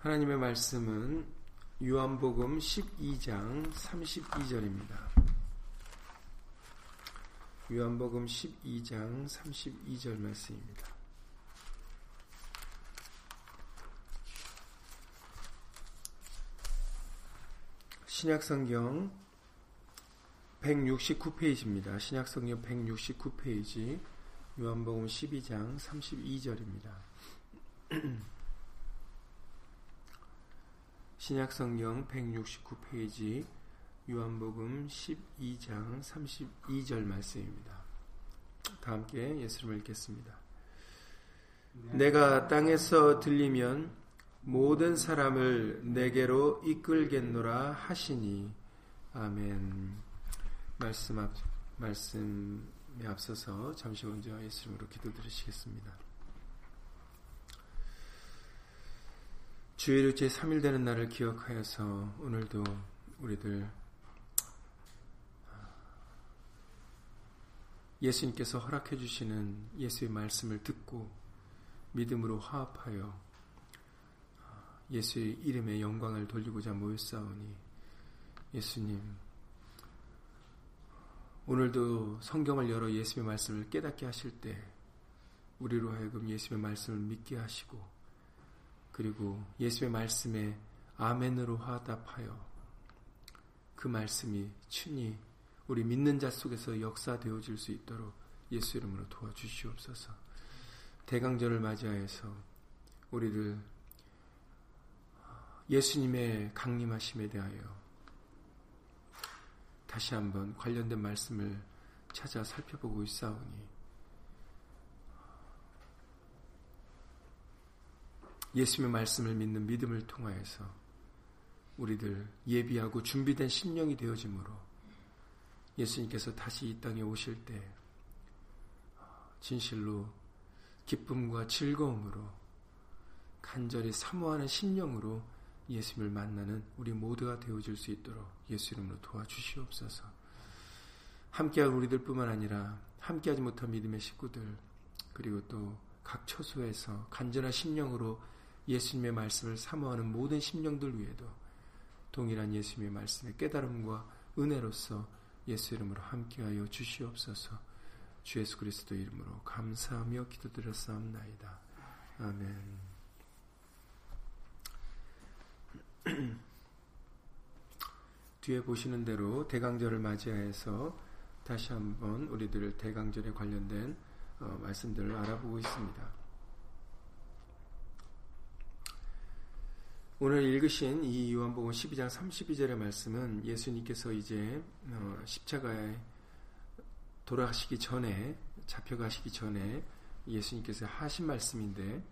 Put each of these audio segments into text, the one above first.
하나님의 말씀은 요한복음 12장 32절입니다. 요한복음 12장 32절 말씀입니다. 신약성경 169페이지입니다. 신약성경 169페이지 요한복음 12장 32절입니다. 신약성경 169페이지 요한복음 12장 32절 말씀입니다. 다 함께 예수를 읽겠습니다. 내가 땅에서 들리면 모든 사람을 내게로 이끌겠노라 하시니 아멘. 말씀 앞 말씀에 앞서서 잠시 먼저 예수님으로 기도드리시겠습니다. 주일 제3일 되는 날을 기억하여서 오늘도 우리들 예수님께서 허락해 주시는 예수의 말씀을 듣고 믿음으로 화합하여 예수의 이름의 영광을 돌리고자 모였사오니 예수님 오늘도 성경을 열어 예수의 말씀을 깨닫게 하실 때 우리로 하여금 예수의 말씀을 믿게 하시고 그리고 예수의 말씀에 아멘으로 화답하여 그 말씀이 친히 우리 믿는 자 속에서 역사되어질 수 있도록 예수 이름으로 도와주시옵소서. 대강절을 맞이하여서 우리를 예수님의 강림하심에 대하여 다시 한번 관련된 말씀을 찾아 살펴보고 있사오니 예수님의 말씀을 믿는 믿음을 통하여서 우리들 예비하고 준비된 심령이 되어지므로 예수님께서 다시 이 땅에 오실 때 진실로 기쁨과 즐거움으로 간절히 사모하는 심령으로 예수님을 만나는 우리 모두가 되어질 수 있도록 예수 이름으로 도와주시옵소서. 함께한 우리들뿐만 아니라 함께하지 못한 믿음의 식구들 그리고 또 각 처소에서 간절한 심령으로 예수님의 말씀을 사모하는 모든 심령들 위에도 동일한 예수님의 말씀의 깨달음과 은혜로서 예수 이름으로 함께하여 주시옵소서. 주 예수 그리스도 이름으로 감사하며 기도드렸사옵나이다. 아멘. 뒤에 보시는 대로 대강절을 맞이해서 다시 한번 우리들 대강절에 관련된 어, 말씀들을 알아보고 있습니다. 오늘 읽으신 이 요한복음 12장 32절의 말씀은 예수님께서 이제 어, 십자가에 돌아가시기 전에 잡혀가시기 전에 예수님께서 하신 말씀인데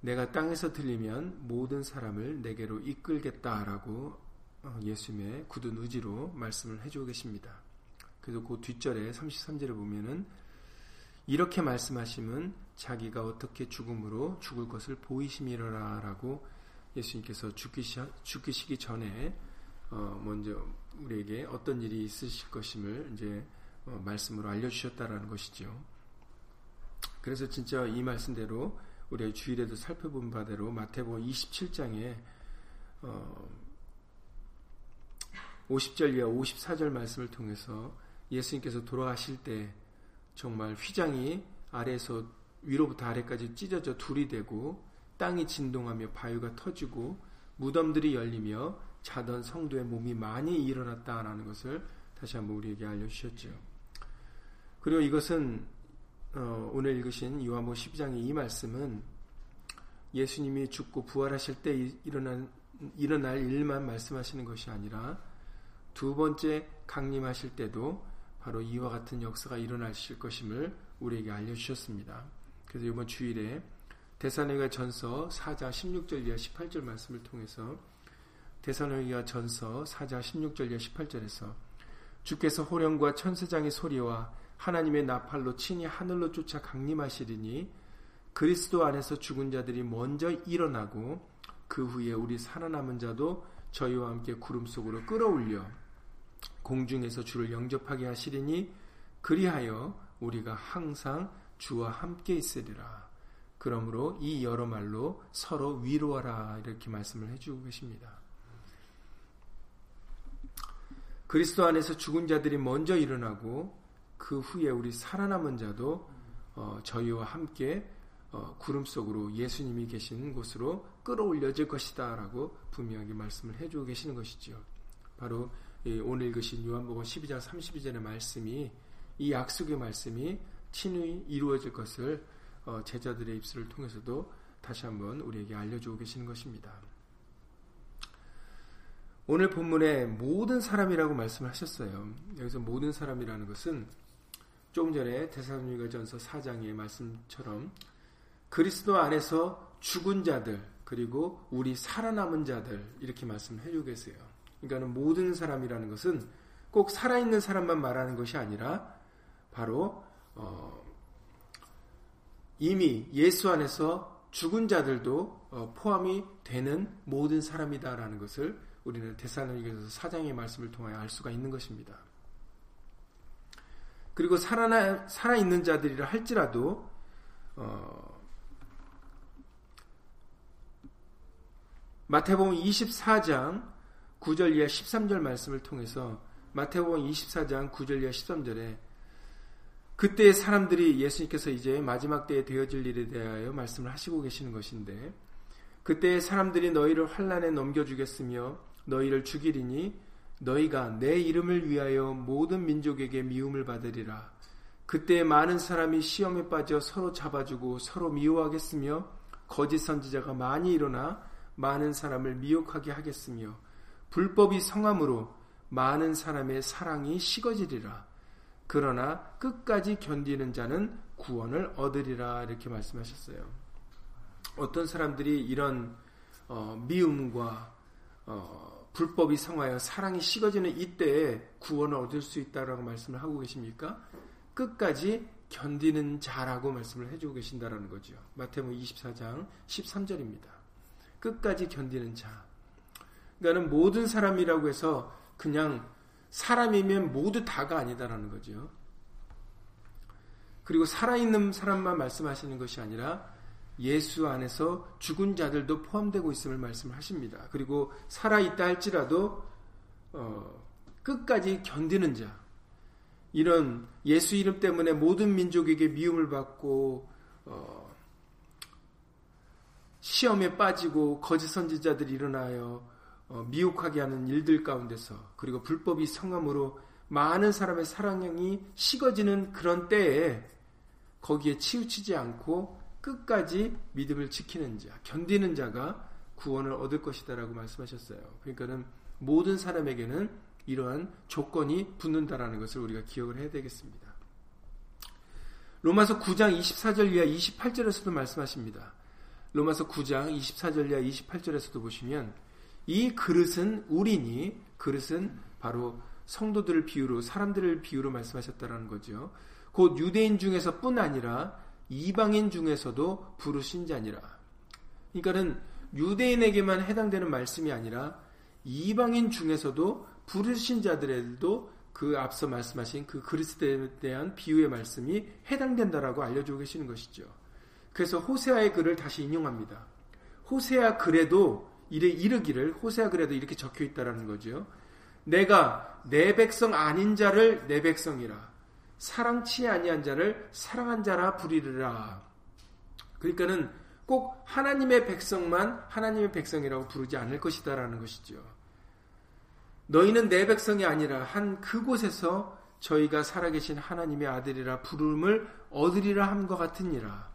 내가 땅에서 들리면 모든 사람을 내게로 이끌겠다라고 어, 예수님의 굳은 의지로 말씀을 해주고 계십니다. 그래서 그 뒷절에 33절에 보면은 이렇게 말씀하시면 자기가 어떻게 죽음으로 죽을 것을 보이심이라라고 예수님께서 죽기시, 죽기 시기 전에 어, 먼저 우리에게 어떤 일이 있으실 것임을 이제 어, 말씀으로 알려주셨다라는 것이죠. 그래서 진짜 이 말씀대로 우리가 주일에도 살펴본 바대로 마태복음 27장에 어, 50절 이하 54절 말씀을 통해서 예수님께서 돌아가실 때 정말 휘장이 아래에서 위로부터 아래까지 찢어져 둘이 되고 땅이 진동하며 바위가 터지고 무덤들이 열리며 자던 성도의 몸이 많이 일어났다라는 것을 다시 한번 우리에게 알려주셨죠. 그리고 이것은 어, 오늘 읽으신 요한복음 12장의 이 말씀은 예수님이 죽고 부활하실 때 일어난, 일어날 일만 말씀하시는 것이 아니라 두 번째 강림하실 때도 바로 이와 같은 역사가 일어나실 것임을 우리에게 알려주셨습니다. 그래서 이번 주일에 대사로니가 전서 4장 16절 이하 18절 말씀을 통해서 대사로니가 전서 4장 16절 이하 18절에서 주께서 호령과 천사장의 소리와 하나님의 나팔로 친히 하늘로 쫓아 강림하시리니 그리스도 안에서 죽은 자들이 먼저 일어나고 그 후에 우리 살아남은 자도 저희와 함께 구름 속으로 끌어올려 공중에서 주를 영접하게 하시리니 그리하여 우리가 항상 주와 함께 있으리라. 그러므로 이 여러 말로 서로 위로하라 이렇게 말씀을 해주고 계십니다. 그리스도 안에서 죽은 자들이 먼저 일어나고 그 후에 우리 살아남은 자도 어, 저희와 함께 어, 구름 속으로 예수님이 계신 곳으로 끌어올려질 것이다 라고 분명하게 말씀을 해주고 계시는 것이지요. 바로 오늘 읽으신 요한복음 12장 32절의 말씀이 이 약속의 말씀이 친히 이루어질 것을 어, 제자들의 입술을 통해서도 다시 한번 우리에게 알려주고 계시는 것입니다. 오늘 본문에 모든 사람이라고 말씀하셨어요. 여기서 모든 사람이라는 것은 조금 전에 대사로니가 전서 4장의 말씀처럼 그리스도 안에서 죽은 자들 그리고 우리 살아남은 자들 이렇게 말씀해 주고 계세요. 그러니까 모든 사람이라는 것은 꼭 살아있는 사람만 말하는 것이 아니라 바로 어 이미 예수 안에서 죽은 자들도 어 포함이 되는 모든 사람이다라는 것을 우리는 데살로니가서 사장의 말씀을 통하여 알 수가 있는 것입니다. 그리고 살아나, 살아 있는 자들이라 할지라도, 어, 마태복음 24장 9절 이하 13절 말씀을 통해서 마태복음 24장 9절 이하 13절에 그때 사람들이 예수님께서 이제 마지막 때에 되어질 일에 대하여 말씀을 하시고 계시는 것인데 그때 사람들이 너희를 환란에 넘겨주겠으며 너희를 죽이리니 너희가 내 이름을 위하여 모든 민족에게 미움을 받으리라. 그때 많은 사람이 시험에 빠져 서로 잡아주고 서로 미워하겠으며 거짓 선지자가 많이 일어나 많은 사람을 미혹하게 하겠으며 불법이 성함으로 많은 사람의 사랑이 식어지리라. 그러나 끝까지 견디는 자는 구원을 얻으리라 이렇게 말씀하셨어요. 어떤 사람들이 이런 어, 미움과 어, 불법이 성하여 사랑이 식어지는 이때에 구원을 얻을 수 있다라고 말씀을 하고 계십니까? 끝까지 견디는 자라고 말씀을 해주고 계신다라는 거죠. 마태복 24장 13절입니다. 끝까지 견디는 자. 그러니까는 모든 사람이라고 해서 그냥 사람이면 모두 다가 아니다라는 거죠. 그리고 살아있는 사람만 말씀하시는 것이 아니라 예수 안에서 죽은 자들도 포함되고 있음을 말씀하십니다. 그리고 살아있다 할지라도 어, 끝까지 견디는 자 이런 예수 이름 때문에 모든 민족에게 미움을 받고 어, 시험에 빠지고 거짓 선지자들이 일어나요 어, 미혹하게 하는 일들 가운데서 그리고 불법이 성함으로 많은 사람의 사랑이 식어지는 그런 때에 거기에 치우치지 않고 끝까지 믿음을 지키는 자, 견디는 자가 구원을 얻을 것이다라고 말씀하셨어요. 그러니까는 모든 사람에게는 이러한 조건이 붙는다라는 것을 우리가 기억을 해야 되겠습니다. 로마서 9장 24절 이하 28절에서도 말씀하십니다. 로마서 9장 24절 이하 28절에서도 보시면 이 그릇은 우리니 그릇은 바로 성도들을 비유로 사람들을 비유로 말씀하셨다라는 거죠. 곧 유대인 중에서뿐 아니라 이방인 중에서도 부르신 자니라. 그러니까는 유대인에게만 해당되는 말씀이 아니라 이방인 중에서도 부르신 자들에도 그 앞서 말씀하신 그 그리스도에 대한 비유의 말씀이 해당된다라고 알려주고 계시는 것이죠. 그래서 호세아의 글을 다시 인용합니다. 호세아 글에도 이래 이르기를 호세아 글에도 이렇게 적혀 있다라는 거죠. 내가 내 백성 아닌 자를 내 백성이라 사랑치 아니한 자를 사랑한 자라 부리르라. 그러니까는 꼭 하나님의 백성만 하나님의 백성이라고 부르지 않을 것이다라는 것이죠. 너희는 내 백성이 아니라 한 그곳에서 저희가 살아계신 하나님의 아들이라 부름을 얻으리라 함과 같으니라.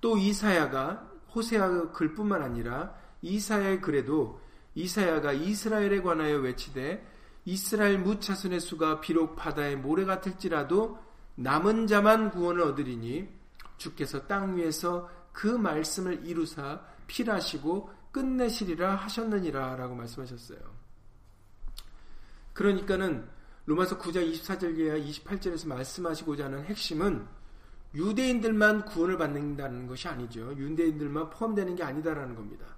또 이사야가 호세아 글뿐만 아니라 이사야의 글에도 이사야가 이스라엘에 관하여 외치되 이스라엘 무차순의 수가 비록 바다의 모래 같을지라도 남은 자만 구원을 얻으리니 주께서 땅 위에서 그 말씀을 이루사 필하시고 끝내시리라 하셨느니라 라고 말씀하셨어요. 그러니까는 로마서 9장 24절 이하 28절에서 말씀하시고자 하는 핵심은 유대인들만 구원을 받는다는 것이 아니죠. 유대인들만 포함되는 게 아니다라는 겁니다.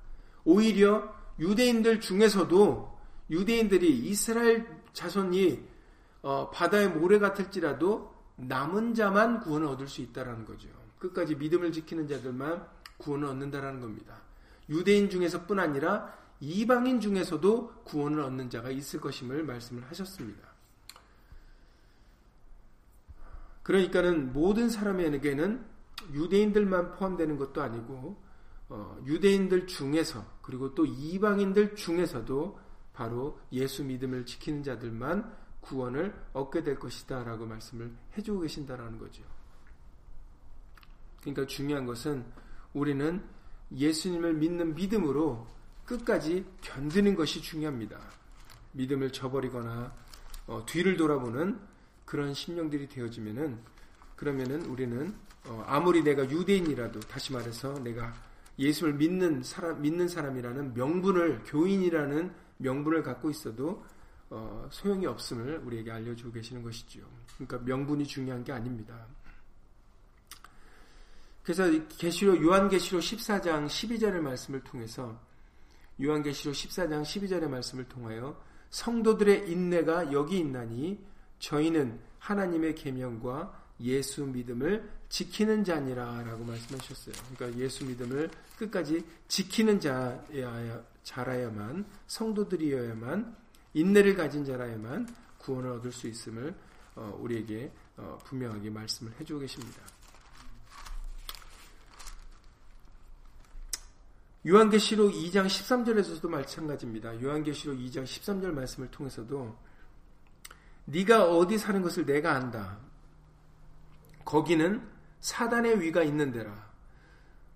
오히려 유대인들 중에서도 유대인들이 이스라엘 자손이 어, 바다의 모래 같을지라도 남은 자만 구원을 얻을 수 있다라는 거죠. 끝까지 믿음을 지키는 자들만 구원을 얻는다라는 겁니다. 유대인 중에서뿐 아니라 이방인 중에서도 구원을 얻는 자가 있을 것임을 말씀을 하셨습니다. 그러니까는 모든 사람에게는 유대인들만 포함되는 것도 아니고 어, 유대인들 중에서 그리고 또 이방인들 중에서도 바로 예수 믿음을 지키는 자들만 구원을 얻게 될 것이다 라고 말씀을 해주고 계신다라는 거죠. 그러니까 중요한 것은 우리는 예수님을 믿는 믿음으로 끝까지 견디는 것이 중요합니다. 믿음을 저버리거나 어, 뒤를 돌아보는 그런 심령들이 되어지면은 그러면은 우리는 어, 아무리 내가 유대인이라도 다시 말해서 내가 예수를 믿는 사람 믿는 사람이라는 명분을 교인이라는 명분을 갖고 있어도 어, 소용이 없음을 우리에게 알려주고 계시는 것이죠. 그러니까 명분이 중요한 게 아닙니다. 그래서 계시록 요한계시록 14장 12절의 말씀을 통해서 요한계시록 14장 12절의 말씀을 통하여 성도들의 인내가 여기 있나니 저희는 하나님의 계명과 예수 믿음을 지키는 자니라라고 말씀하셨어요. 그러니까 예수 믿음을 끝까지 지키는 자야 자라야만 성도들이어야만 인내를 가진 자라야만 구원을 얻을 수 있음을 어, 우리에게 어, 분명하게 말씀을 해주고 계십니다. 요한계시록 2장 13절에서도 마찬가지입니다. 요한계시록 2장 13절 말씀을 통해서도 네가 어디 사는 것을 내가 안다. 거기는 사단의 위가 있는 데라.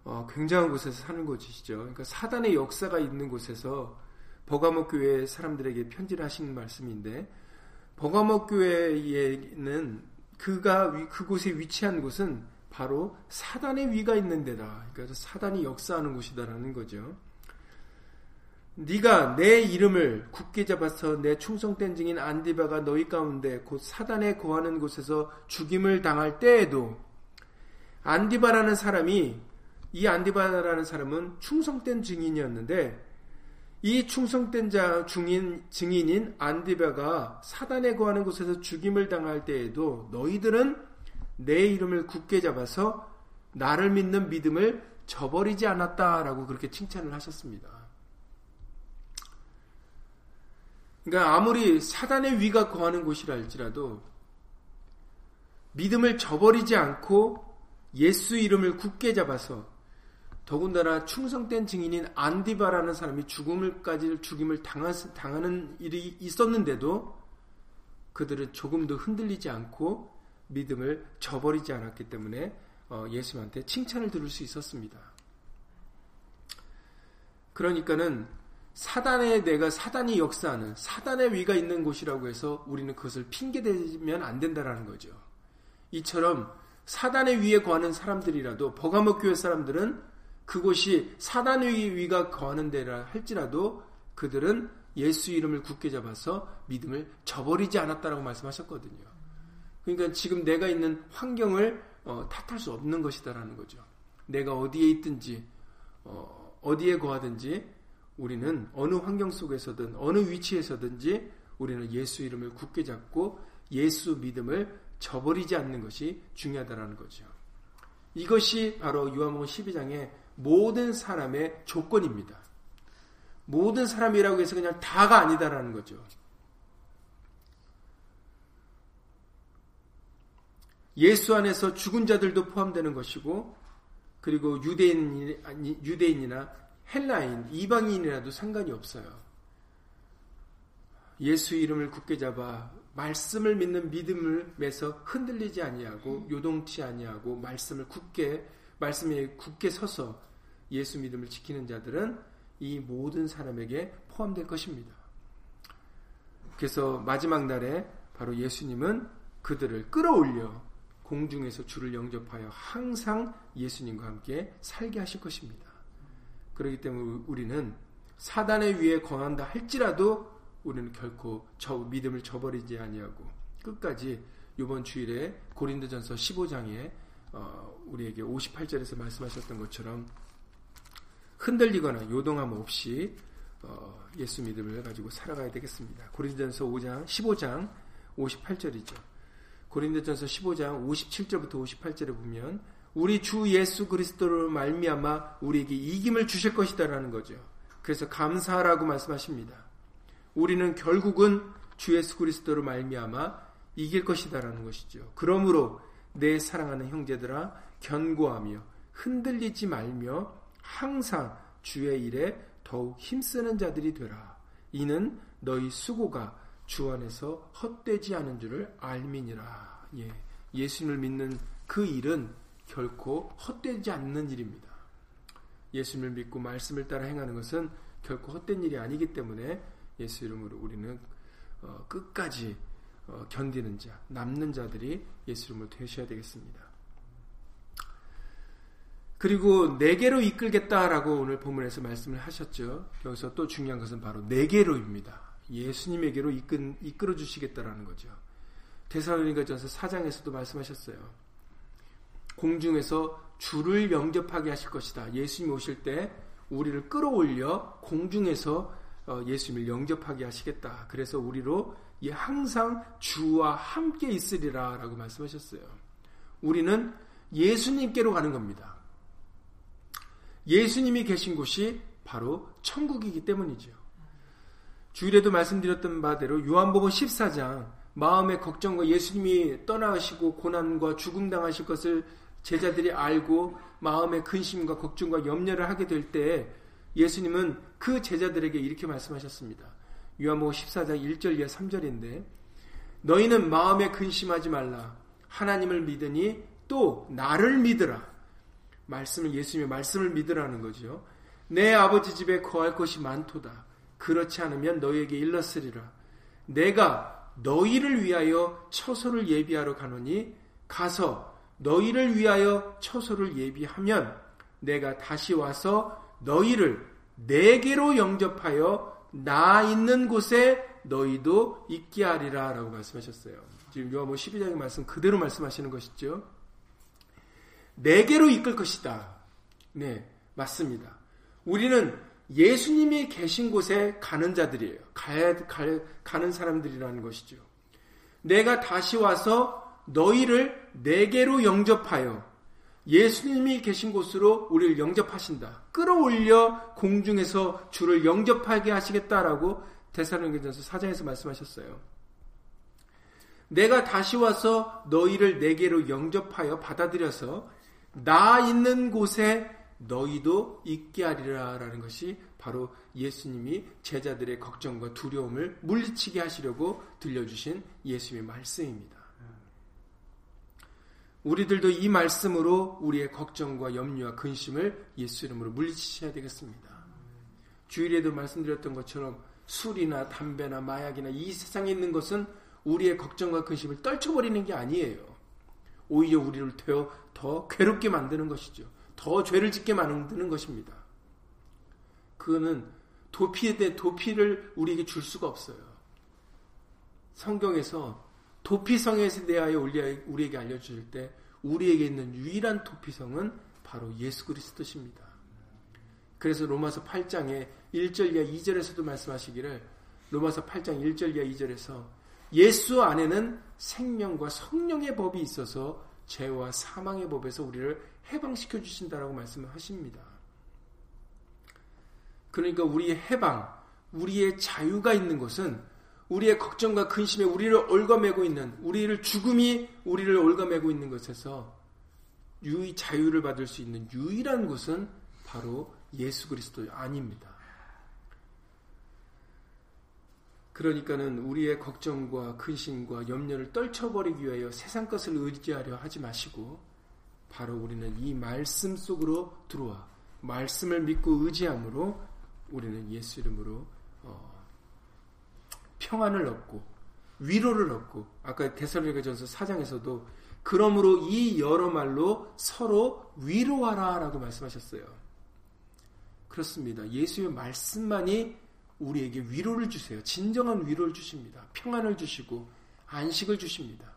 어, 굉장한 곳에서 사는 곳이시죠. 그러니까 사단의 역사가 있는 곳에서 버가목 교회 사람들에게 편지를 하신 말씀인데 버가목 교회에는 그가 그곳에 위치한 곳은 바로 사단의 위가 있는 데다. 그러니까 사단이 역사하는 곳이다라는 거죠. 네가 내 이름을 굳게 잡아서 내 충성된 증인 안디바가 너희 가운데 곧 사단에 거하는 곳에서 죽임을 당할 때에도 안디바라는 사람이 이 안디바라는 사람은 충성된 증인이었는데 이 충성된 자 중인 증인인 안디바가 사단에 거하는 곳에서 죽임을 당할 때에도 너희들은 내 이름을 굳게 잡아서 나를 믿는 믿음을 저버리지 않았다라고 그렇게 칭찬을 하셨습니다. 그러니까 아무리 사단의 위가 거하는 곳이라 할지라도 믿음을 저버리지 않고 예수 이름을 굳게 잡아서 더군다나 충성된 증인인 안디바라는 사람이 죽음을까지 죽임을 당하는 일이 있었는데도 그들은 조금도 흔들리지 않고 믿음을 저버리지 않았기 때문에 어, 예수한테 칭찬을 들을 수 있었습니다. 그러니까는 사단의 내가 사단이 역사하는 사단의 위가 있는 곳이라고 해서 우리는 그것을 핑계대면 안 된다라는 거죠. 이처럼 사단의 위에 거하는 사람들이라도 버가목 교회 사람들은 그곳이 사단의 위가 거하는 데라 할지라도 그들은 예수 이름을 굳게 잡아서 믿음을 저버리지 않았다라고 말씀하셨거든요. 그러니까 지금 내가 있는 환경을 어, 탓할 수 없는 것이다라는 거죠. 내가 어디에 있든지 어, 어디에 거하든지 우리는 어느 환경 속에서든 어느 위치에서든지 우리는 예수 이름을 굳게 잡고 예수 믿음을 저버리지 않는 것이 중요하다는 거죠. 이것이 바로 요한복음 12장의 모든 사람의 조건입니다. 모든 사람이라고 해서 그냥 다가 아니다라는 거죠. 예수 안에서 죽은 자들도 포함되는 것이고 그리고 유대인 유대인이나 헬라인, 이방인이라도 상관이 없어요. 예수 이름을 굳게 잡아 말씀을 믿는 믿음을 매서 흔들리지 아니하고 요동치 아니하고 말씀을 굳게 말씀에 굳게 서서 예수 믿음을 지키는 자들은 이 모든 사람에게 포함될 것입니다. 그래서 마지막 날에 바로 예수님은 그들을 끌어올려 공중에서 주를 영접하여 항상 예수님과 함께 살게 하실 것입니다. 그렇기 때문에 우리는 사단의 위에 권한다 할지라도 우리는 결코 저 믿음을 저버리지 아니하고 끝까지 이번 주일에 고린도전서 15장에 어, 우리에게 58절에서 말씀하셨던 것처럼 흔들리거나 요동함 없이 어, 예수 믿음을 가지고 살아가야 되겠습니다. 고린도전서 5장 15장 58절이죠. 고린도전서 15장 57절부터 58절에 보면 우리 주 예수 그리스도로 말미암아 우리에게 이김을 주실 것이다라는 거죠. 그래서 감사하라고 말씀하십니다. 우리는 결국은 주 예수 그리스도로 말미암아 이길 것이다라는 것이죠. 그러므로 내 사랑하는 형제들아 견고하며 흔들리지 말며 항상 주의 일에 더욱 힘쓰는 자들이 되라. 이는 너희 수고가 주 안에서 헛되지 않은 줄을 알미니라. 예. 예수님을 믿는 그 일은 결코 헛되지 않는 일입니다. 예수님을 믿고 말씀을 따라 행하는 것은 결코 헛된 일이 아니기 때문에 예수 이름으로 우리는 어, 끝까지 어, 견디는 자, 남는 자들이 예수 이름으로 되셔야 되겠습니다. 그리고 네개로 이끌겠다라고 오늘 본문에서 말씀을 하셨죠. 여기서 또 중요한 것은 바로 네개로입니다. 예수님에게로 이끌, 이끌어 주시겠다라는 거죠. 대사로니가 전서 4장에서도 말씀하셨어요. 공중에서 주를 영접하게 하실 것이다. 예수님 오실 때 우리를 끌어올려 공중에서 어, 예수님을 영접하게 하시겠다. 그래서 우리로 항상 주와 함께 있으리라 라고 말씀하셨어요. 우리는 예수님께로 가는 겁니다. 예수님이 계신 곳이 바로 천국이기 때문이죠. 주일에도 말씀드렸던 바대로 요한복음 14장 마음의 걱정과 예수님이 떠나가시고 고난과 죽음 당하실 것을 제자들이 알고 마음의 근심과 걱정과 염려를 하게 될 때 예수님은 그 제자들에게 이렇게 말씀하셨습니다. 요한복음 14장 1절 이하 3절인데 너희는 마음에 근심하지 말라. 하나님을 믿으니 또 나를 믿으라. 말씀을 예수님의 말씀을 믿으라는 거죠. 내 아버지 집에 거할 것이 많도다. 그렇지 않으면 너희에게 일렀으리라. 내가 너희를 위하여 처소를 예비하러 가노니 가서 너희를 위하여 처소를 예비하면 내가 다시 와서 너희를 내게로 영접하여 나 있는 곳에 너희도 있게 하리라 라고 말씀하셨어요. 지금 요한복 12장의 말씀 그대로 말씀하시는 것이죠. 내게로 이끌 것이다. 네, 맞습니다. 우리는 예수님이 계신 곳에 가는 자들이에요. 가야, 가, 가는 사람들이라는 것이죠. 내가 다시 와서 너희를 내게로 영접하여 예수님이 계신 곳으로 우리를 영접하신다. 끌어올려 공중에서 주를 영접하게 하시겠다라고 대사로니전서 사장에서 말씀하셨어요. 내가 다시 와서 너희를 내게로 영접하여 받아들여서 나 있는 곳에 너희도 있게 하리라라는 것이 바로 예수님이 제자들의 걱정과 두려움을 물리치게 하시려고 들려주신 예수님의 말씀입니다. 우리들도 이 말씀으로 우리의 걱정과 염려와 근심을 예수 이름으로 물리치셔야 되겠습니다. 주일에도 말씀드렸던 것처럼 술이나 담배나 마약이나 이 세상에 있는 것은 우리의 걱정과 근심을 떨쳐버리는 게 아니에요. 오히려 우리를 더, 더 괴롭게 만드는 것이죠. 더 죄를 짓게 만드는 것입니다. 그거는 도피에 대해 도피를 우리에게 줄 수가 없어요. 성경에서 도피성에 대하여 우리에게 알려주실 때 우리에게 있는 유일한 도피성은 바로 예수 그리스도십니다. 그래서 로마서 8장에 1절 이하 2절에서도 말씀하시기를 로마서 8장 1절 이하 2절에서 예수 안에는 생명과 성령의 법이 있어서 죄와 사망의 법에서 우리를 해방시켜 주신다라고 말씀을 하십니다. 그러니까 우리의 해방, 우리의 자유가 있는 것은 우리의 걱정과 근심에 우리를 얽어매고 있는 우리를 죽음이 우리를 얽어매고 있는 것에서 유의 자유를 받을 수 있는 유일한 곳은 바로 예수 그리스도 아닙니다. 그러니까는 우리의 걱정과 근심과 염려를 떨쳐버리기 위하여 세상 것을 의지하려 하지 마시고 바로 우리는 이 말씀 속으로 들어와 말씀을 믿고 의지함으로 우리는 예수 이름으로 어, 평안을 얻고 위로를 얻고 아까 데살로니가전서 4장에서도 그러므로 이 여러 말로 서로 위로하라라고 말씀하셨어요. 그렇습니다. 예수의 말씀만이 우리에게 위로를 주세요. 진정한 위로를 주십니다. 평안을 주시고 안식을 주십니다.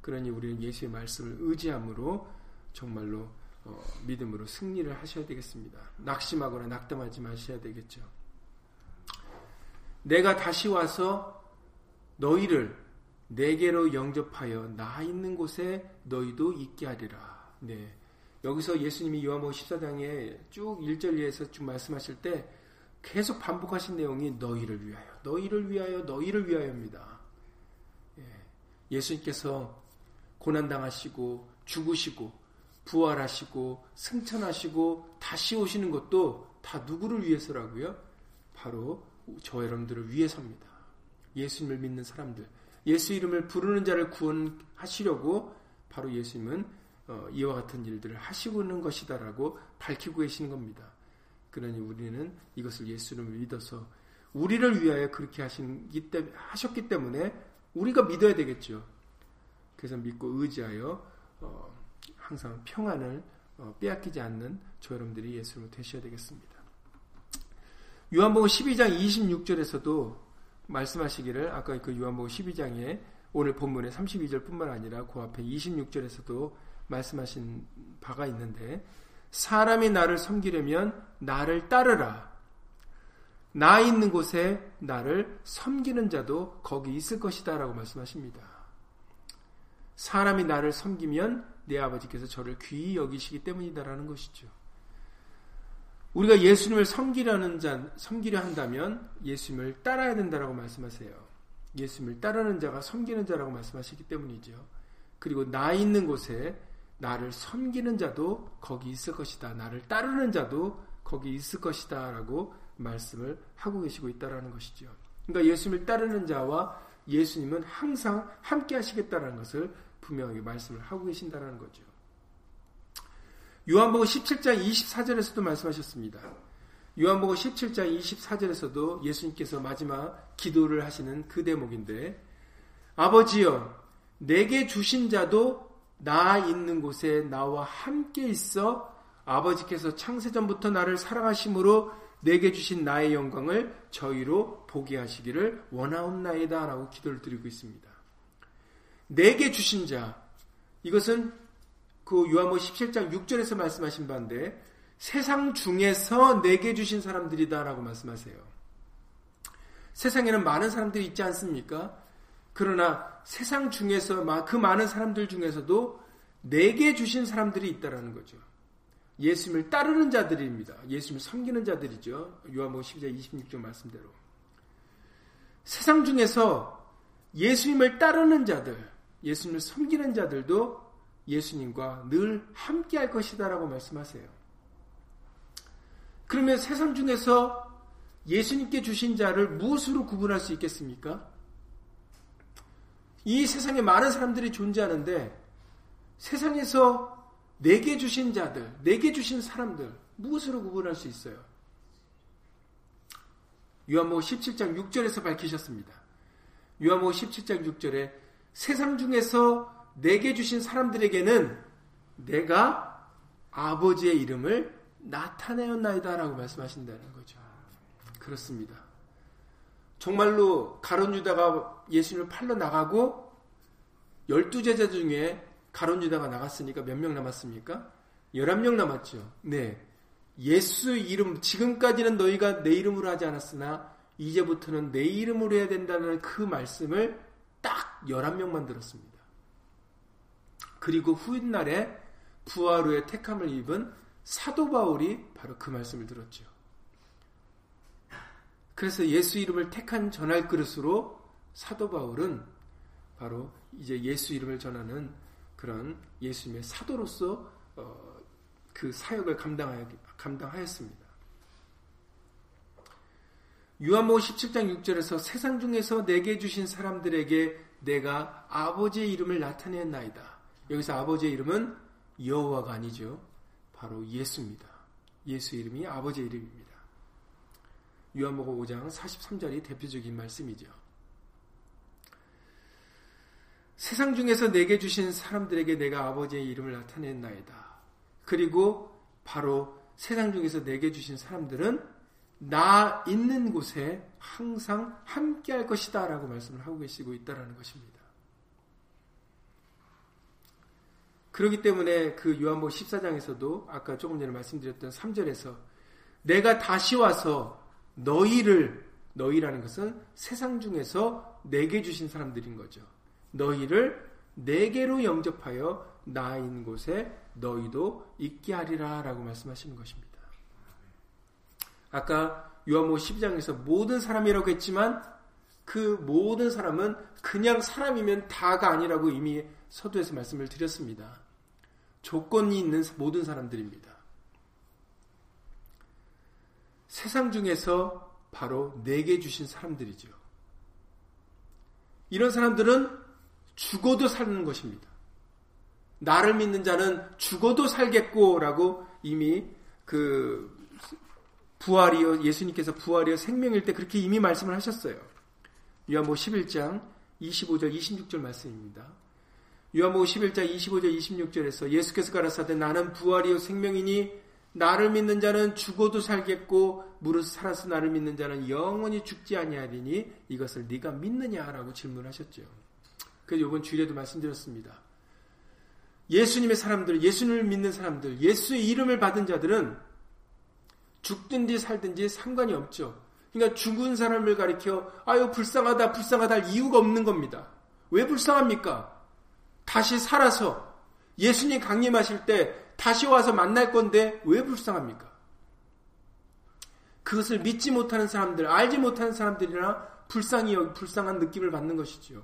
그러니 우리는 예수의 말씀을 의지함으로 정말로 어, 믿음으로 승리를 하셔야 되겠습니다. 낙심하거나 낙담하지 마셔야 되겠죠. 내가 다시 와서 너희를 내게로 영접하여 나 있는 곳에 너희도 있게 하리라. 네. 여기서 예수님이 요한복음 14장에 쭉 1절 위에서 쭉 말씀하실 때 계속 반복하신 내용이 너희를 위하여, 너희를 위하여, 너희를 위하여입니다. 예. 예수님께서 고난당하시고 죽으시고 부활하시고 승천하시고 다시 오시는 것도 다 누구를 위해서라고요? 바로 저 여러분들을 위해서입니다. 예수님을 믿는 사람들, 예수 이름을 부르는 자를 구원하시려고 바로 예수님은 어, 이와 같은 일들을 하시고 있는 것이다라고 밝히고 계시는 겁니다. 그러니 우리는 이것을 예수를 믿어서 우리를 위하여 그렇게 때문에, 하셨기 때문에 우리가 믿어야 되겠죠. 그래서 믿고 의지하여 어, 항상 평안을 어, 빼앗기지 않는 저 여러분들이 예수로 되셔야 되겠습니다. 요한복음 12장 26절에서도 말씀하시기를 아까 그 요한복음 12장에 오늘 본문의 32절뿐만 아니라 그 앞에 26절에서도 말씀하신 바가 있는데 사람이 나를 섬기려면 나를 따르라. 나 있는 곳에 나를 섬기는 자도 거기 있을 것이다 라고 말씀하십니다. 사람이 나를 섬기면 내 아버지께서 저를 귀히 여기시기 때문이다라는 것이죠. 우리가 예수님을 섬기려는 자, 섬기려 한다면 예수님을 따라야 된다라고 말씀하세요. 예수님을 따르는 자가 섬기는 자라고 말씀하시기 때문이죠. 그리고 나 있는 곳에 나를 섬기는 자도 거기 있을 것이다. 나를 따르는 자도 거기 있을 것이다. 라고 말씀을 하고 계시고 있다라는 것이죠. 그러니까 예수님을 따르는 자와 예수님은 항상 함께 하시겠다라는 것을 분명하게 말씀을 하고 계신다는 거죠. 요한복음 17장 24절에서도 말씀하셨습니다. 요한복음 17장 24절에서도 예수님께서 마지막 기도를 하시는 그 대목인데 아버지여 내게 주신 자도 나 있는 곳에 나와 함께 있어 아버지께서 창세전부터 나를 사랑하심으로 내게 주신 나의 영광을 저희로 보게 하시기를 원하옵나이다 라고 기도를 드리고 있습니다. 내게 주신 자 이것은 그 요한복 17장 6절에서 말씀하신 바인데 세상 중에서 내게 주신 사람들이다라고 말씀하세요. 세상에는 많은 사람들이 있지 않습니까? 그러나 세상 중에서 그 많은 사람들 중에서도 내게 주신 사람들이 있다라는 거죠. 예수님을 따르는 자들입니다. 예수님을 섬기는 자들이죠. 요한복음 12장 26절 말씀대로. 세상 중에서 예수님을 따르는 자들, 예수님을 섬기는 자들도 예수님과 늘 함께 할 것이다라고 말씀하세요. 그러면 세상 중에서 예수님께 주신 자를 무엇으로 구분할 수 있겠습니까? 이 세상에 많은 사람들이 존재하는데 세상에서 내게 주신 자들, 내게 주신 사람들 무엇으로 구분할 수 있어요? 요한복음 17장 6절에서 밝히셨습니다. 요한복음 17장 6절에 세상 중에서 내게 주신 사람들에게는 내가 아버지의 이름을 나타내었나이다라고 말씀하신다는 거죠. 그렇습니다. 정말로 가론 유다가 예수님을 팔러 나가고 열두 제자 중에 가론 유다가 나갔으니까 몇 명 남았습니까? 11명 남았죠. 네. 예수 이름 지금까지는 너희가 내 이름으로 하지 않았으나 이제부터는 내 이름으로 해야 된다는 그 말씀을 딱 11명만 들었습니다. 그리고 후인날에 후에 택함을 입은 사도 바울이 바로 그 말씀을 들었죠. 그래서 예수 이름을 택한 전할 그릇으로 사도 바울은 바로 이제 예수 이름을 전하는 그런 예수님의 사도로서 어, 그 사역을 감당하였습니다. 유한복음 17장 6절에서 세상 중에서 내게 주신 사람들에게 내가 아버지의 이름을 나타냈나이다. 여기서 아버지의 이름은 여호와가 아니죠. 바로 예수입니다. 예수 이름이 아버지의 이름입니다. 요한복음 5장 43절이 대표적인 말씀이죠. 세상 중에서 내게 주신 사람들에게 내가 아버지의 이름을 나타냈나이다. 그리고 바로 세상 중에서 내게 주신 사람들은 나 있는 곳에 항상 함께 할 것이다 라고 말씀을 하고 계시고 있다라는 것입니다. 그렇기 때문에 그 요한복 14장에서도 아까 조금 전에 말씀드렸던 3절에서 내가 다시 와서 너희를 너희라는 것은 세상 중에서 내게 주신 사람들인 거죠. 너희를 내게로 영접하여 나 있는 곳에 너희도 있게 하리라 라고 말씀하시는 것입니다. 아까 요한복 12장에서 모든 사람이라고 했지만 그 모든 사람은 그냥 사람이면 다가 아니라고 이미 서두에서 말씀을 드렸습니다. 조건이 있는 모든 사람들입니다. 세상 중에서 바로 내게 주신 사람들이죠. 이런 사람들은 죽어도 사는 것입니다. 나를 믿는 자는 죽어도 살겠고라고 이미 그 부활이요 예수님께서 부활이요 생명일 때 그렇게 이미 말씀을 하셨어요. 요한복 11장 25절 26절 말씀입니다. 요한복 11장 25절 26절에서 예수께서 가라사대 나는 부활이요 생명이니 나를 믿는 자는 죽어도 살겠고 무릇 살아서 나를 믿는 자는 영원히 죽지 아니하리니 이것을 네가 믿느냐라고 질문하셨죠. 그래서 이번 주일에도 말씀드렸습니다. 예수님의 사람들, 예수님을 믿는 사람들, 예수의 이름을 받은 자들은 죽든지 살든지 상관이 없죠. 그러니까 죽은 사람을 가리켜 아유 불쌍하다 불쌍하다 할 이유가 없는 겁니다. 왜 불쌍합니까? 다시 살아서 예수님 강림하실 때 다시 와서 만날 건데 왜 불쌍합니까? 그것을 믿지 못하는 사람들, 알지 못하는 사람들이나 불쌍히 불쌍한 느낌을 받는 것이지요.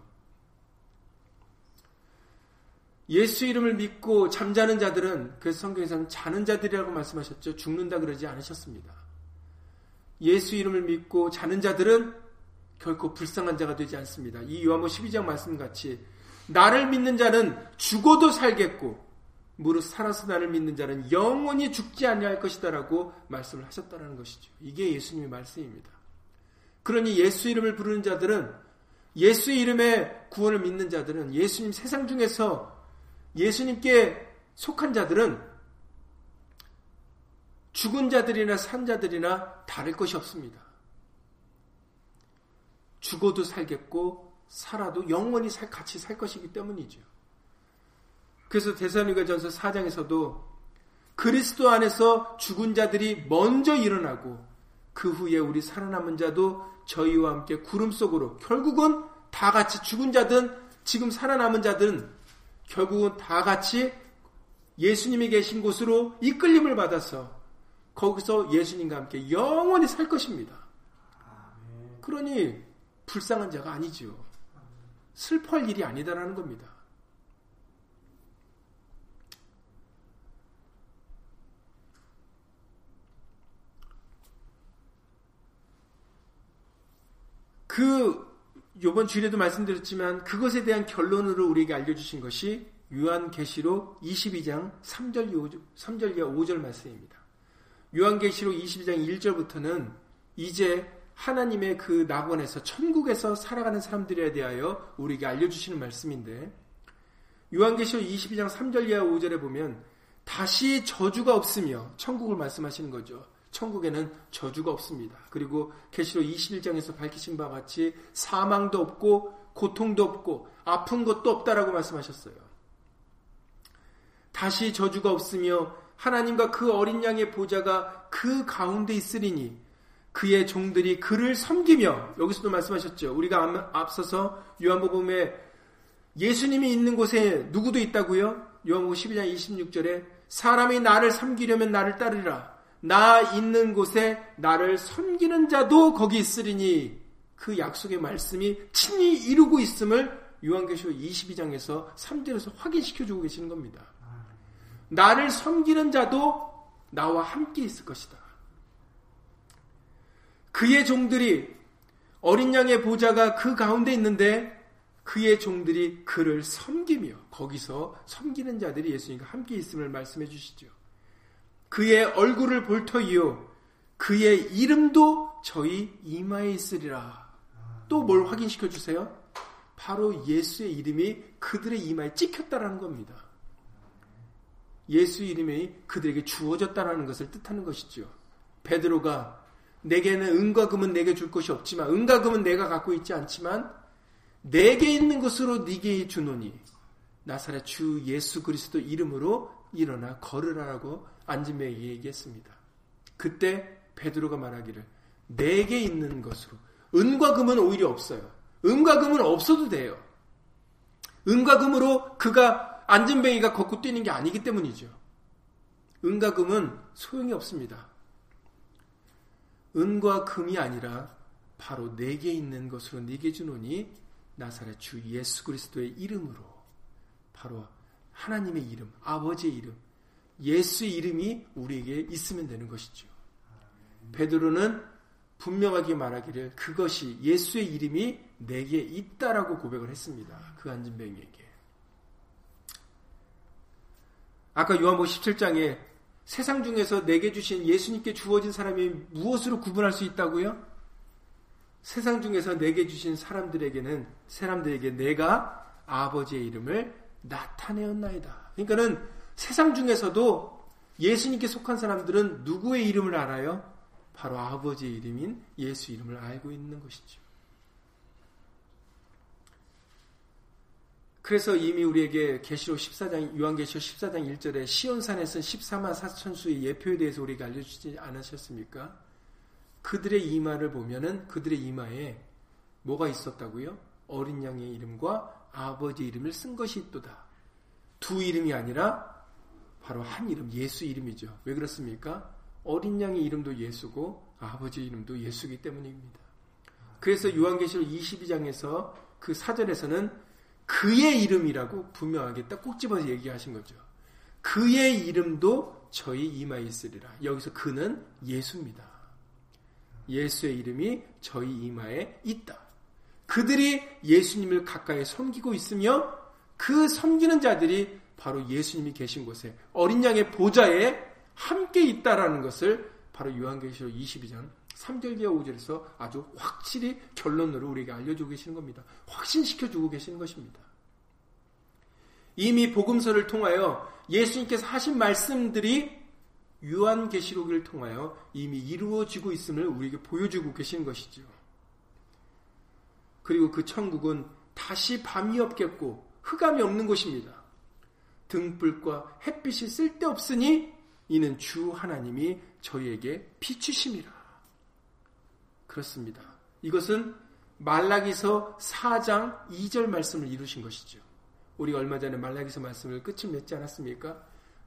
예수 이름을 믿고 잠자는 자들은 그래서 성경에서는 자는 자들이라고 말씀하셨죠. 죽는다 그러지 않으셨습니다. 예수 이름을 믿고 자는 자들은 결코 불쌍한 자가 되지 않습니다. 이 요한복 12장 말씀 같이 나를 믿는 자는 죽어도 살겠고 무릇 살아서 나를 믿는 자는 영원히 죽지 아니할 것이다라고 말씀을 하셨다는 것이죠. 이게 예수님의 말씀입니다. 그러니 예수 이름을 부르는 자들은 예수의 이름에 구원을 믿는 자들은 예수님 세상 중에서 예수님께 속한 자들은 죽은 자들이나 산 자들이나 다를 것이 없습니다. 죽어도 살겠고 살아도 영원히 살, 같이 살 것이기 때문이죠. 그래서 대사니가 전서 4장에서도 그리스도 안에서 죽은 자들이 먼저 일어나고 그 후에 우리 살아남은 자도 저희와 함께 구름 속으로 결국은 다 같이 죽은 자든 지금 살아남은 자든 결국은 다 같이 예수님이 계신 곳으로 이끌림을 받아서 거기서 예수님과 함께 영원히 살 것입니다. 그러니 불쌍한 자가 아니지요. 슬퍼할 일이 아니다라는 겁니다. 그 요번 주일에도 말씀드렸지만 그것에 대한 결론으로 우리에게 알려주신 것이 요한계시록 22장 3절, 5절, 3절 5절 말씀입니다. 요한계시록 22장 1절부터는 이제 하나님의 그 낙원에서 천국에서 살아가는 사람들에 대하여 우리에게 알려주시는 말씀인데 요한계시록 22장 3절 이하 5절에 보면 다시 저주가 없으며 천국을 말씀하시는 거죠. 천국에는 저주가 없습니다. 그리고 계시록 21장에서 밝히신 바와 같이 사망도 없고 고통도 없고 아픈 것도 없다라고 말씀하셨어요. 다시 저주가 없으며 하나님과 그 어린 양의 보좌가 그 가운데 있으리니 그의 종들이 그를 섬기며 여기서도 말씀하셨죠. 우리가 앞서서 요한복음에 예수님이 있는 곳에 누구도 있다고요? 요한복음 12장 26절에 사람이 나를 섬기려면 나를 따르라. 나 있는 곳에 나를 섬기는 자도 거기 있으리니 그 약속의 말씀이 친히 이루고 있음을 요한계시록 22장에서 3절에서 확인시켜 주고 계시는 겁니다. 나를 섬기는 자도 나와 함께 있을 것이다. 그의 종들이 어린 양의 보좌가 그 가운데 있는데 그의 종들이 그를 섬기며 거기서 섬기는 자들이 예수님과 함께 있음을 말씀해 주시죠. 그의 얼굴을 볼 터이요 그의 이름도 저희 이마에 있으리라. 또 뭘 확인시켜 주세요? 바로 예수의 이름이 그들의 이마에 찍혔다라는 겁니다. 예수 이름이 그들에게 주어졌다라는 것을 뜻하는 것이죠. 베드로가 내게는 은과 금은 내게 줄 것이 없지만 은과 금은 내가 갖고 있지 않지만 내게 있는 것으로 네게 주노니 나사렛 주 예수 그리스도 이름으로 일어나 걸으라라고 안진매에게 얘기했습니다. 그때 베드로가 말하기를 내게 있는 것으로 은과 금은 오히려 없어요. 은과 금은 없어도 돼요. 은과 금으로 그가 안전뱅이가 걷고 뛰는 게 아니기 때문이죠. 은과 금은 소용이 없습니다. 은과 금이 아니라 바로 내게 있는 것으로 네게 주노니 나사렛 주 예수 그리스도의 이름으로 바로 하나님의 이름, 아버지의 이름, 예수의 이름이 우리에게 있으면 되는 것이죠. 베드로는 분명하게 말하기를 그것이 예수의 이름이 내게 있다라고 고백을 했습니다. 그 안진뱅이에게. 아까 요한복음 17장에 세상 중에서 내게 주신 예수님께 주어진 사람이 무엇으로 구분할 수 있다고요? 세상 중에서 내게 주신 사람들에게는 사람들에게 내가 아버지의 이름을 나타내었나이다. 그러니까는 세상 중에서도 예수님께 속한 사람들은 누구의 이름을 알아요? 바로 아버지의 이름인 예수 이름을 알고 있는 것이죠. 그래서 이미 우리에게 계시록 14장 요한계시록 14장 1절에 시온산에 쓴 14만 4천 수의 예표에 대해서 우리가 알려주지 않으셨습니까? 그들의 이마를 보면은 그들의 이마에 뭐가 있었다고요? 어린 양의 이름과 아버지 이름을 쓴 것이 있도다. 두 이름이 아니라 바로 한 이름 예수 이름이죠. 왜 그렇습니까? 어린 양의 이름도 예수고 아버지 이름도 예수기 때문입니다. 그래서 요한계시록 22장에서 그 사절에서는 그의 이름이라고 분명하게 딱 꼭 집어서 얘기하신 거죠. 그의 이름도 저희 이마에 있으리라. 여기서 그는 예수입니다. 예수의 이름이 저희 이마에 있다. 그들이 예수님을 가까이 섬기고 있으며 그 섬기는 자들이 바로 예수님이 계신 곳에 어린 양의 보좌에 함께 있다라는 것을 바로 요한계시록 22장 3절기와 5절에서 아주 확실히 결론으로 우리에게 알려주고 계시는 겁니다. 확신시켜주고 계시는 것입니다. 이미 복음서를 통하여 예수님께서 하신 말씀들이 요한계시록을 통하여 이미 이루어지고 있음을 우리에게 보여주고 계신 것이죠. 그리고 그 천국은 다시 밤이 없겠고 흑암이 없는 곳입니다. 등불과 햇빛이 쓸데없으니 이는 주 하나님이 저희에게 비추심이라. 그렇습니다. 이것은 말라기서 4장 2절 말씀을 이루신 것이죠. 우리가 얼마 전에 말라기서 말씀을 끝을 맺지 않았습니까?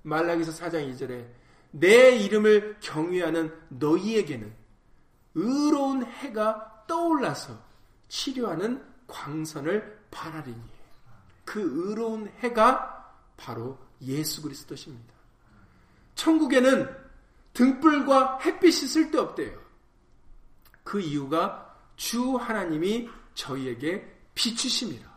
말라기서 4장 2절에 내 이름을 경외하는 너희에게는 의로운 해가 떠올라서 치료하는 광선을 바라리니 그 의로운 해가 바로 예수 그리스도십니다. 천국에는 등불과 햇빛이 쓸데없대요. 그 이유가 주 하나님이 저희에게 비추심이라.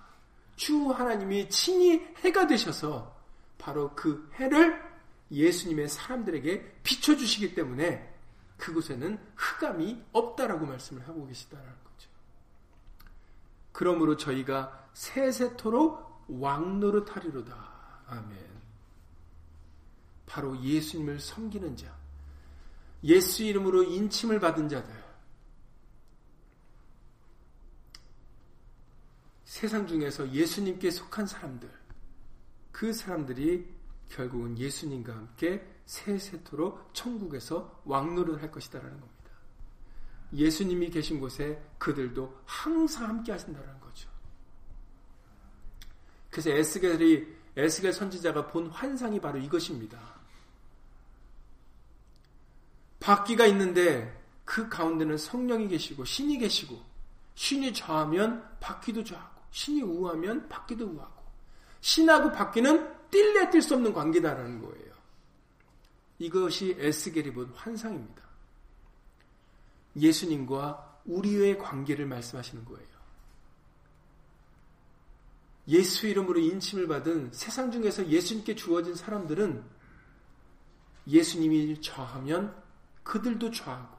주 하나님이 친히 해가 되셔서 바로 그 해를 예수님의 사람들에게 비춰주시기 때문에 그곳에는 흑암이 없다라고 말씀을 하고 계시다는 거죠. 그러므로 저희가 세세토록 왕노릇 하리로다. 아멘. 바로 예수님을 섬기는 자, 예수 이름으로 인침을 받은 자들, 세상 중에서 예수님께 속한 사람들, 그 사람들이 결국은 예수님과 함께 세세토록 천국에서 왕노를 할 것이다라는 겁니다. 예수님이 계신 곳에 그들도 항상 함께 하신다는 거죠. 그래서 에스겔이 에스겔 선지자가 본 환상이 바로 이것입니다. 바퀴가 있는데 그 가운데는 성령이 계시고 신이 계시고 신이 좌하면 바퀴도 좌하고 신이 우하면 바퀴도 우하고 신하고 바퀴는 뛸래 뛸 수 없는 관계다라는 거예요. 이것이 에스겔이 본 환상입니다. 예수님과 우리의 관계를 말씀하시는 거예요. 예수 이름으로 인침을 받은 세상 중에서 예수님께 주어진 사람들은 예수님이 좌하면 그들도 좌하고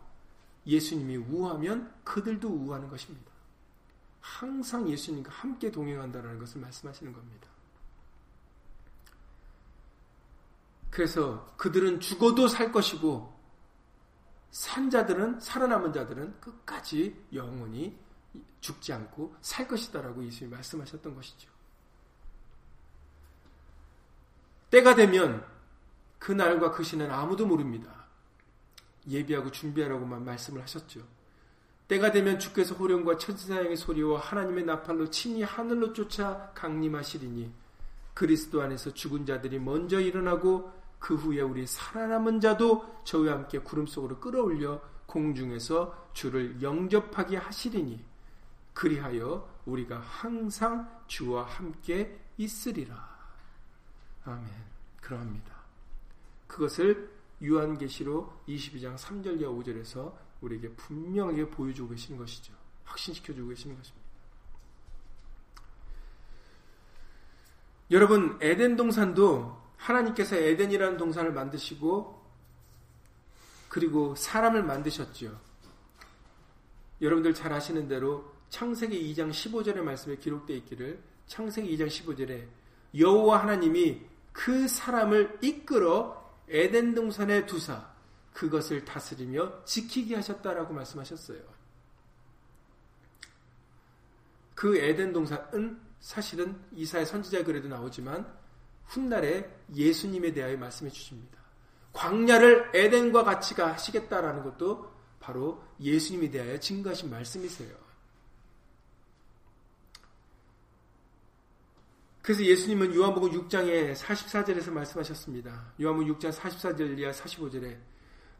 예수님이 우하면 그들도 우하는 것입니다. 항상 예수님과 함께 동행한다는 것을 말씀하시는 겁니다. 그래서 그들은 죽어도 살 것이고 산 자들은 살아남은 자들은 끝까지 영원히 죽지 않고 살 것이다라고 예수님이 말씀하셨던 것이죠. 때가 되면 그 날과 그 시는 아무도 모릅니다. 예비하고 준비하라고만 말씀을 하셨죠. 때가 되면 주께서 호령과 천사장의 소리와 하나님의 나팔로 친히 하늘로 쫓아 강림하시리니 그리스도 안에서 죽은 자들이 먼저 일어나고 그 후에 우리 살아남은 자도 저와 함께 구름 속으로 끌어올려 공중에서 주를 영접하게 하시리니 그리하여 우리가 항상 주와 함께 있으리라. 아멘. 그러합니다. 그것을 유한계시로 22장 3절과 5절에서 우리에게 분명하게 보여주고 계시는 것이죠. 확신시켜주고 계시는 것입니다. 여러분, 에덴 동산도 하나님께서 에덴이라는 동산을 만드시고 그리고 사람을 만드셨죠. 여러분들 잘 아시는 대로 창세기 2장 15절의 말씀에 기록되어 있기를 창세기 2장 15절에 여호와 하나님이 그 사람을 이끌어 에덴 동산에 두사 그것을 다스리며 지키게 하셨다라고 말씀하셨어요. 그 에덴 동산은 사실은 이사의 선지자 글에도 나오지만 훗날에 예수님에 대하여 말씀해 주십니다. 광야를 에덴과 같이 하시겠다라는 것도 바로 예수님에 대하여 증거하신 말씀이세요. 그래서 예수님은 요한복음 6장에 44절에서 말씀하셨습니다. 요한복음 6장 44절 이하 45절에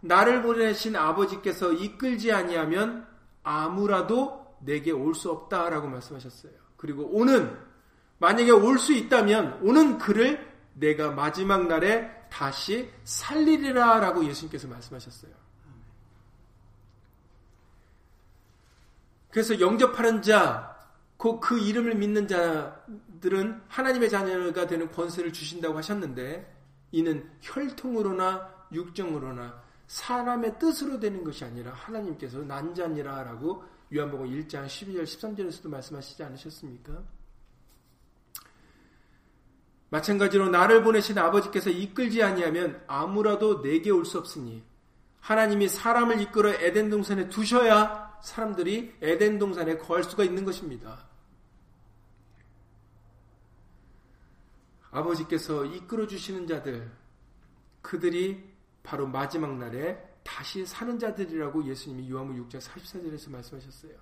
나를 보내신 아버지께서 이끌지 아니하면 아무라도 내게 올 수 없다라고 말씀하셨어요. 그리고 오는 만약에 올 수 있다면 오는 그를 내가 마지막 날에 다시 살리리라라고 예수님께서 말씀하셨어요. 그래서 영접하는 자, 그 이름을 믿는 자들은 하나님의 자녀가 되는 권세를 주신다고 하셨는데 이는 혈통으로나 육정으로나 사람의 뜻으로 되는 것이 아니라 하나님께서 난자니라 라고 요한복음 1장 12절 13절에서도 말씀하시지 않으셨습니까? 마찬가지로 나를 보내신 아버지께서 이끌지 아니하면 아무라도 내게 올 수 없으니 하나님이 사람을 이끌어 에덴 동산에 두셔야 사람들이 에덴 동산에 거할 수가 있는 것입니다. 아버지께서 이끌어 주시는 자들 그들이 바로 마지막 날에 다시 사는 자들이라고 예수님이 요한복음 6장 44절에서 말씀하셨어요.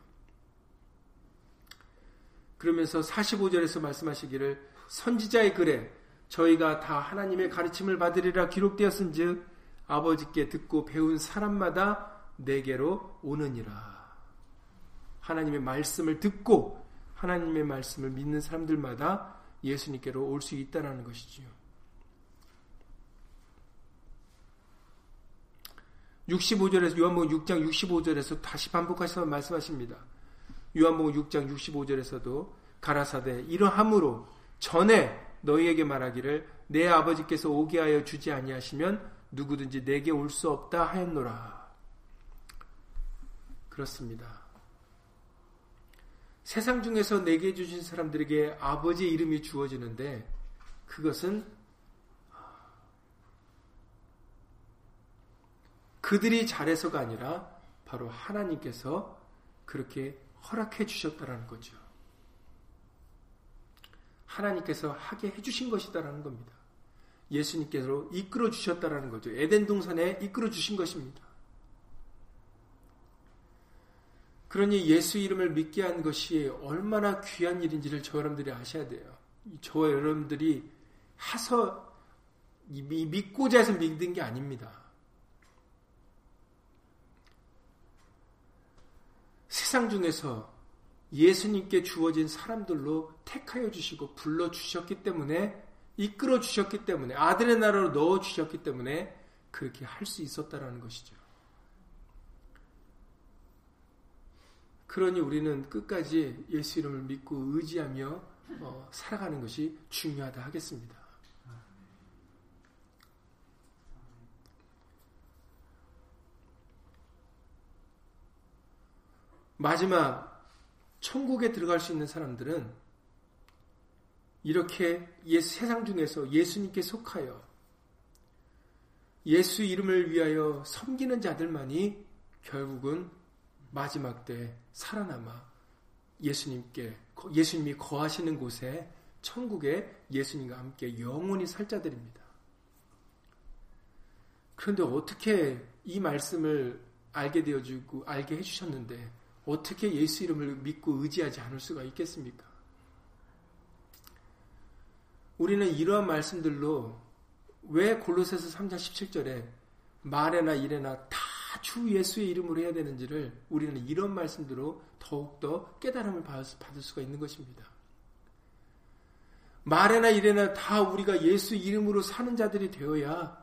그러면서 45절에서 말씀하시기를 선지자의 글에 저희가 다 하나님의 가르침을 받으리라 기록되었은즉 아버지께 듣고 배운 사람마다 내게로 오느니라. 하나님의 말씀을 듣고 하나님의 말씀을 믿는 사람들마다 예수님께로 올 수 있다라는 것이지요. 65절에서 요한복음 6장 65절에서 다시 반복하셔서 말씀하십니다. 요한복음 6장 65절에서도 가라사대 이러함으로 전에 너희에게 말하기를 내 아버지께서 오게 하여 주지 아니하시면 누구든지 내게 올 수 없다 하였노라. 그렇습니다. 세상 중에서 내게 주신 사람들에게 아버지의 이름이 주어지는데 그것은 그들이 잘해서가 아니라 바로 하나님께서 그렇게 허락해 주셨다라는 거죠. 하나님께서 하게 해주신 것이다라는 겁니다. 예수님께서 이끌어 주셨다라는 거죠. 에덴 동산에 이끌어 주신 것입니다. 그러니 예수 이름을 믿게 한 것이 얼마나 귀한 일인지를 저 여러분들이 아셔야 돼요. 저 여러분들이 하서 믿고자 해서 믿는 게 아닙니다. 세상 중에서 예수님께 주어진 사람들로 택하여 주시고 불러 주셨기 때문에 이끌어 주셨기 때문에 아들의 나라로 넣어 주셨기 때문에 그렇게 할 수 있었다라는 것이죠. 그러니 우리는 끝까지 예수 이름을 믿고 의지하며 어, 살아가는 것이 중요하다 하겠습니다. 마지막 천국에 들어갈 수 있는 사람들은 이렇게 세상 중에서 예수님께 속하여 예수 이름을 위하여 섬기는 자들만이 결국은 마지막 때 살아남아 예수님께 예수님이 거하시는 곳에 천국에 예수님과 함께 영원히 살 자들입니다. 그런데 어떻게 이 말씀을 알게 되어주고 알게 해주셨는데 어떻게 예수 이름을 믿고 의지하지 않을 수가 있겠습니까? 우리는 이러한 말씀들로 왜 골로새서 3장 17절에 말에나 일에나 다 주 예수의 이름으로 해야 되는지를 우리는 이런 말씀들로 더욱더 깨달음을 받을 수가 있는 것입니다. 말에나 일에나 다 우리가 예수 이름으로 사는 자들이 되어야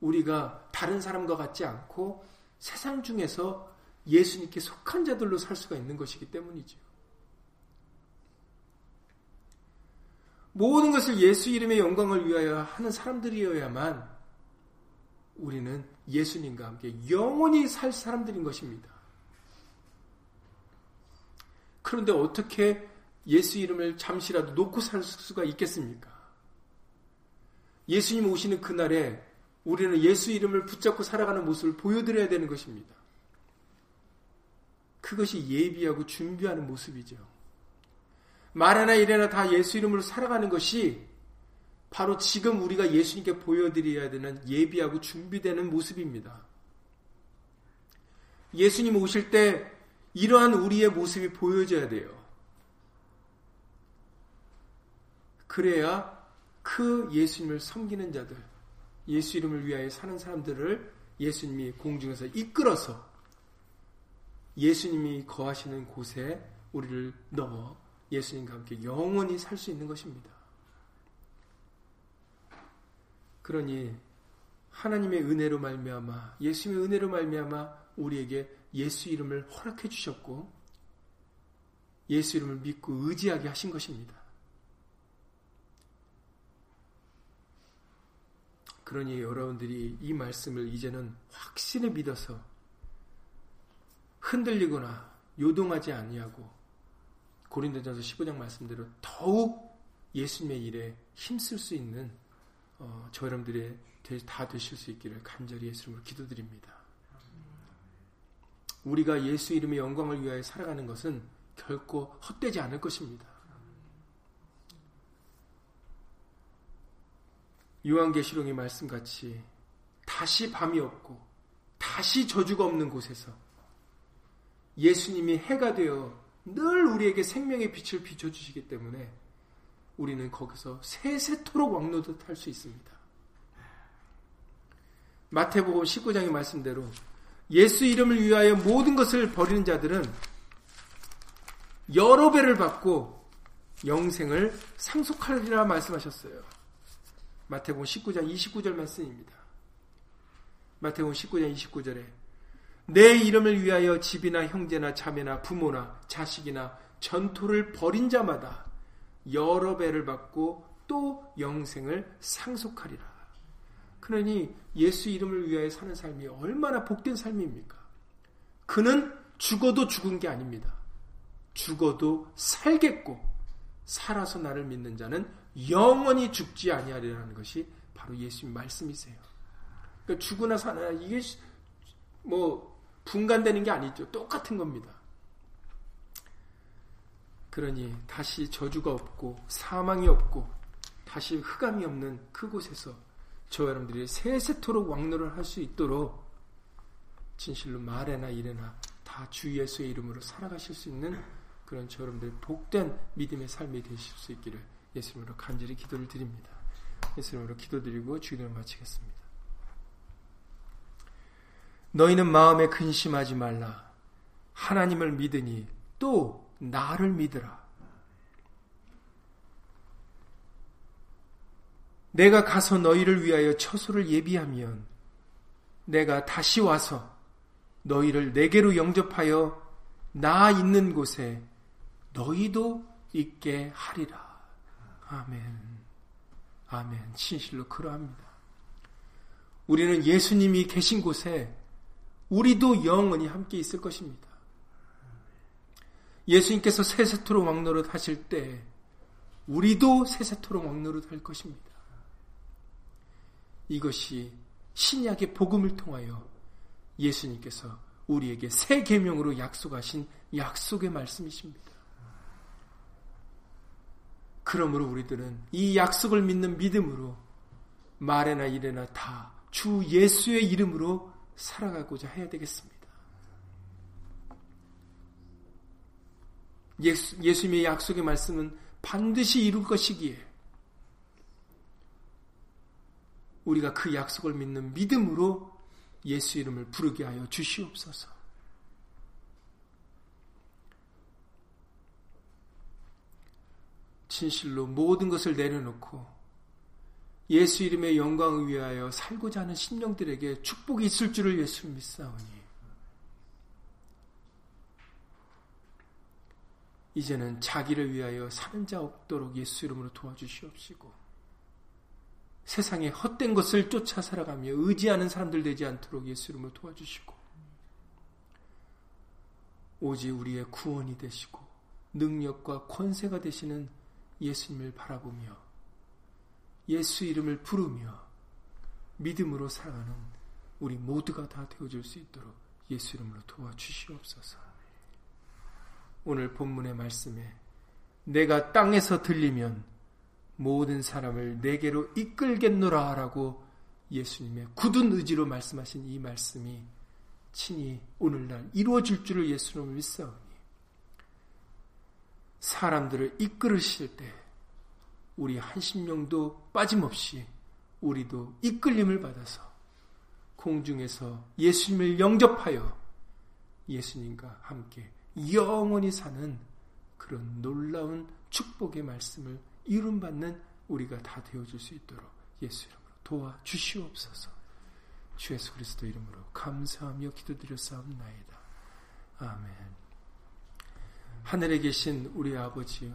우리가 다른 사람과 같지 않고 세상 중에서 예수님께 속한 자들로 살 수가 있는 것이기 때문이죠. 모든 것을 예수 이름의 영광을 위하여 하는 사람들이어야만 우리는 예수님과 함께 영원히 살 사람들인 것입니다. 그런데 어떻게 예수 이름을 잠시라도 놓고 살 수가 있겠습니까? 예수님 오시는 그날에 우리는 예수 이름을 붙잡고 살아가는 모습을 보여드려야 되는 것입니다. 그것이 예비하고 준비하는 모습이죠. 말하나 이래나 다 예수 이름으로 살아가는 것이 바로 지금 우리가 예수님께 보여드려야 되는 예비하고 준비되는 모습입니다. 예수님 오실 때 이러한 우리의 모습이 보여져야 돼요. 그래야 그 예수님을 섬기는 자들, 예수 이름을 위하여 사는 사람들을 예수님이 공중에서 이끌어서 예수님이 거하시는 곳에 우리를 넣어 예수님과 함께 영원히 살 수 있는 것입니다. 그러니 하나님의 은혜로 말미암아 예수님의 은혜로 말미암아 우리에게 예수 이름을 허락해 주셨고 예수 이름을 믿고 의지하게 하신 것입니다. 그러니 여러분들이 이 말씀을 이제는 확실히 믿어서 흔들리거나 요동하지 아니하고 고린도전서 15장 말씀대로 더욱 예수님의 일에 힘쓸 수 있는 어, 저 여러분들의 다 되실 수 있기를 간절히 예수님으로 기도드립니다. 우리가 예수 이름의 영광을 위하여 살아가는 것은 결코 헛되지 않을 것입니다. 요한계시록의 말씀같이 다시 밤이 없고 다시 저주가 없는 곳에서 예수님이 해가 되어 늘 우리에게 생명의 빛을 비춰주시기 때문에 우리는 거기서 세세토록 왕노릇 할 수 있습니다. 마태복음 19장의 말씀대로 예수 이름을 위하여 모든 것을 버리는 자들은 여러 배를 받고 영생을 상속하리라 말씀하셨어요. 마태복음 19장 29절 말씀입니다. 마태복음 19장 29절에 내 이름을 위하여 집이나 형제나 자매나 부모나 자식이나 전토를 벌인 자마다 여러 배를 받고 또 영생을 상속하리라. 그러니 예수 이름을 위하여 사는 삶이 얼마나 복된 삶입니까? 그는 죽어도 죽은 게 아닙니다. 죽어도 살겠고 살아서 나를 믿는 자는 영원히 죽지 아니하리라는 것이 바로 예수님 말씀이세요. 그러니까 죽으나 사나 이게 뭐 분간되는 게 아니죠. 똑같은 겁니다. 그러니 다시 저주가 없고 사망이 없고 다시 흑암이 없는 그곳에서 저 여러분들이 세세토록 왕노를 할 수 있도록 진실로 말에나 일에나 다 주 예수의 이름으로 살아가실 수 있는 그런 저 여러분들 복된 믿음의 삶이 되실 수 있기를 예수님으로 간절히 기도를 드립니다. 예수님으로 기도드리고 주기도를 마치겠습니다. 너희는 마음에 근심하지 말라. 하나님을 믿으니 또 나를 믿으라. 내가 가서 너희를 위하여 처소를 예비하면 내가 다시 와서 너희를 내게로 영접하여 나 있는 곳에 너희도 있게 하리라. 아멘. 아멘. 진실로 그러합니다. 우리는 예수님이 계신 곳에 우리도 영원히 함께 있을 것입니다. 예수님께서 세세토록 왕노릇 하실 때 우리도 세세토록 왕노릇 할 것입니다. 이것이 신약의 복음을 통하여 예수님께서 우리에게 새 계명으로 약속하신 약속의 말씀이십니다. 그러므로 우리들은 이 약속을 믿는 믿음으로 말에나 일에나 다 주 예수의 이름으로 살아가고자 해야 되겠습니다. 예수, 예수님의 약속의 말씀은 반드시 이룰 것이기에 우리가 그 약속을 믿는 믿음으로 예수 이름을 부르게 하여 주시옵소서. 진실로 모든 것을 내려놓고 예수 이름의 영광을 위하여 살고자 하는 심령들에게 축복이 있을 줄을 예수 믿사오니. 이제는 자기를 위하여 사는 자 없도록 예수 이름으로 도와주시옵시고 세상에 헛된 것을 쫓아 살아가며 의지하는 사람들 되지 않도록 예수 이름으로 도와주시고 오직 우리의 구원이 되시고 능력과 권세가 되시는 예수님을 바라보며 예수 이름을 부르며 믿음으로 살아가는 우리 모두가 다 되어줄 수 있도록 예수 이름으로 도와주시옵소서. 오늘 본문의 말씀에 내가 땅에서 들리면 모든 사람을 내게로 이끌겠노라 라고 예수님의 굳은 의지로 말씀하신 이 말씀이 친히 오늘날 이루어질 줄을 예수님을 믿사오니 사람들을 이끌으실 때 우리 한심령도 빠짐없이 우리도 이끌림을 받아서 공중에서 예수님을 영접하여 예수님과 함께 영원히 사는 그런 놀라운 축복의 말씀을 이룸받는 우리가 다 되어줄 수 있도록 예수 이름으로 도와 주시옵소서. 주 예수 그리스도 이름으로 감사하며 기도드렸사옵나이다. 아멘. 하늘에 계신 우리 아버지여,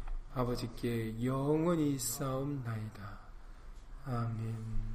아버지께 영원히 싸움나이다. 아멘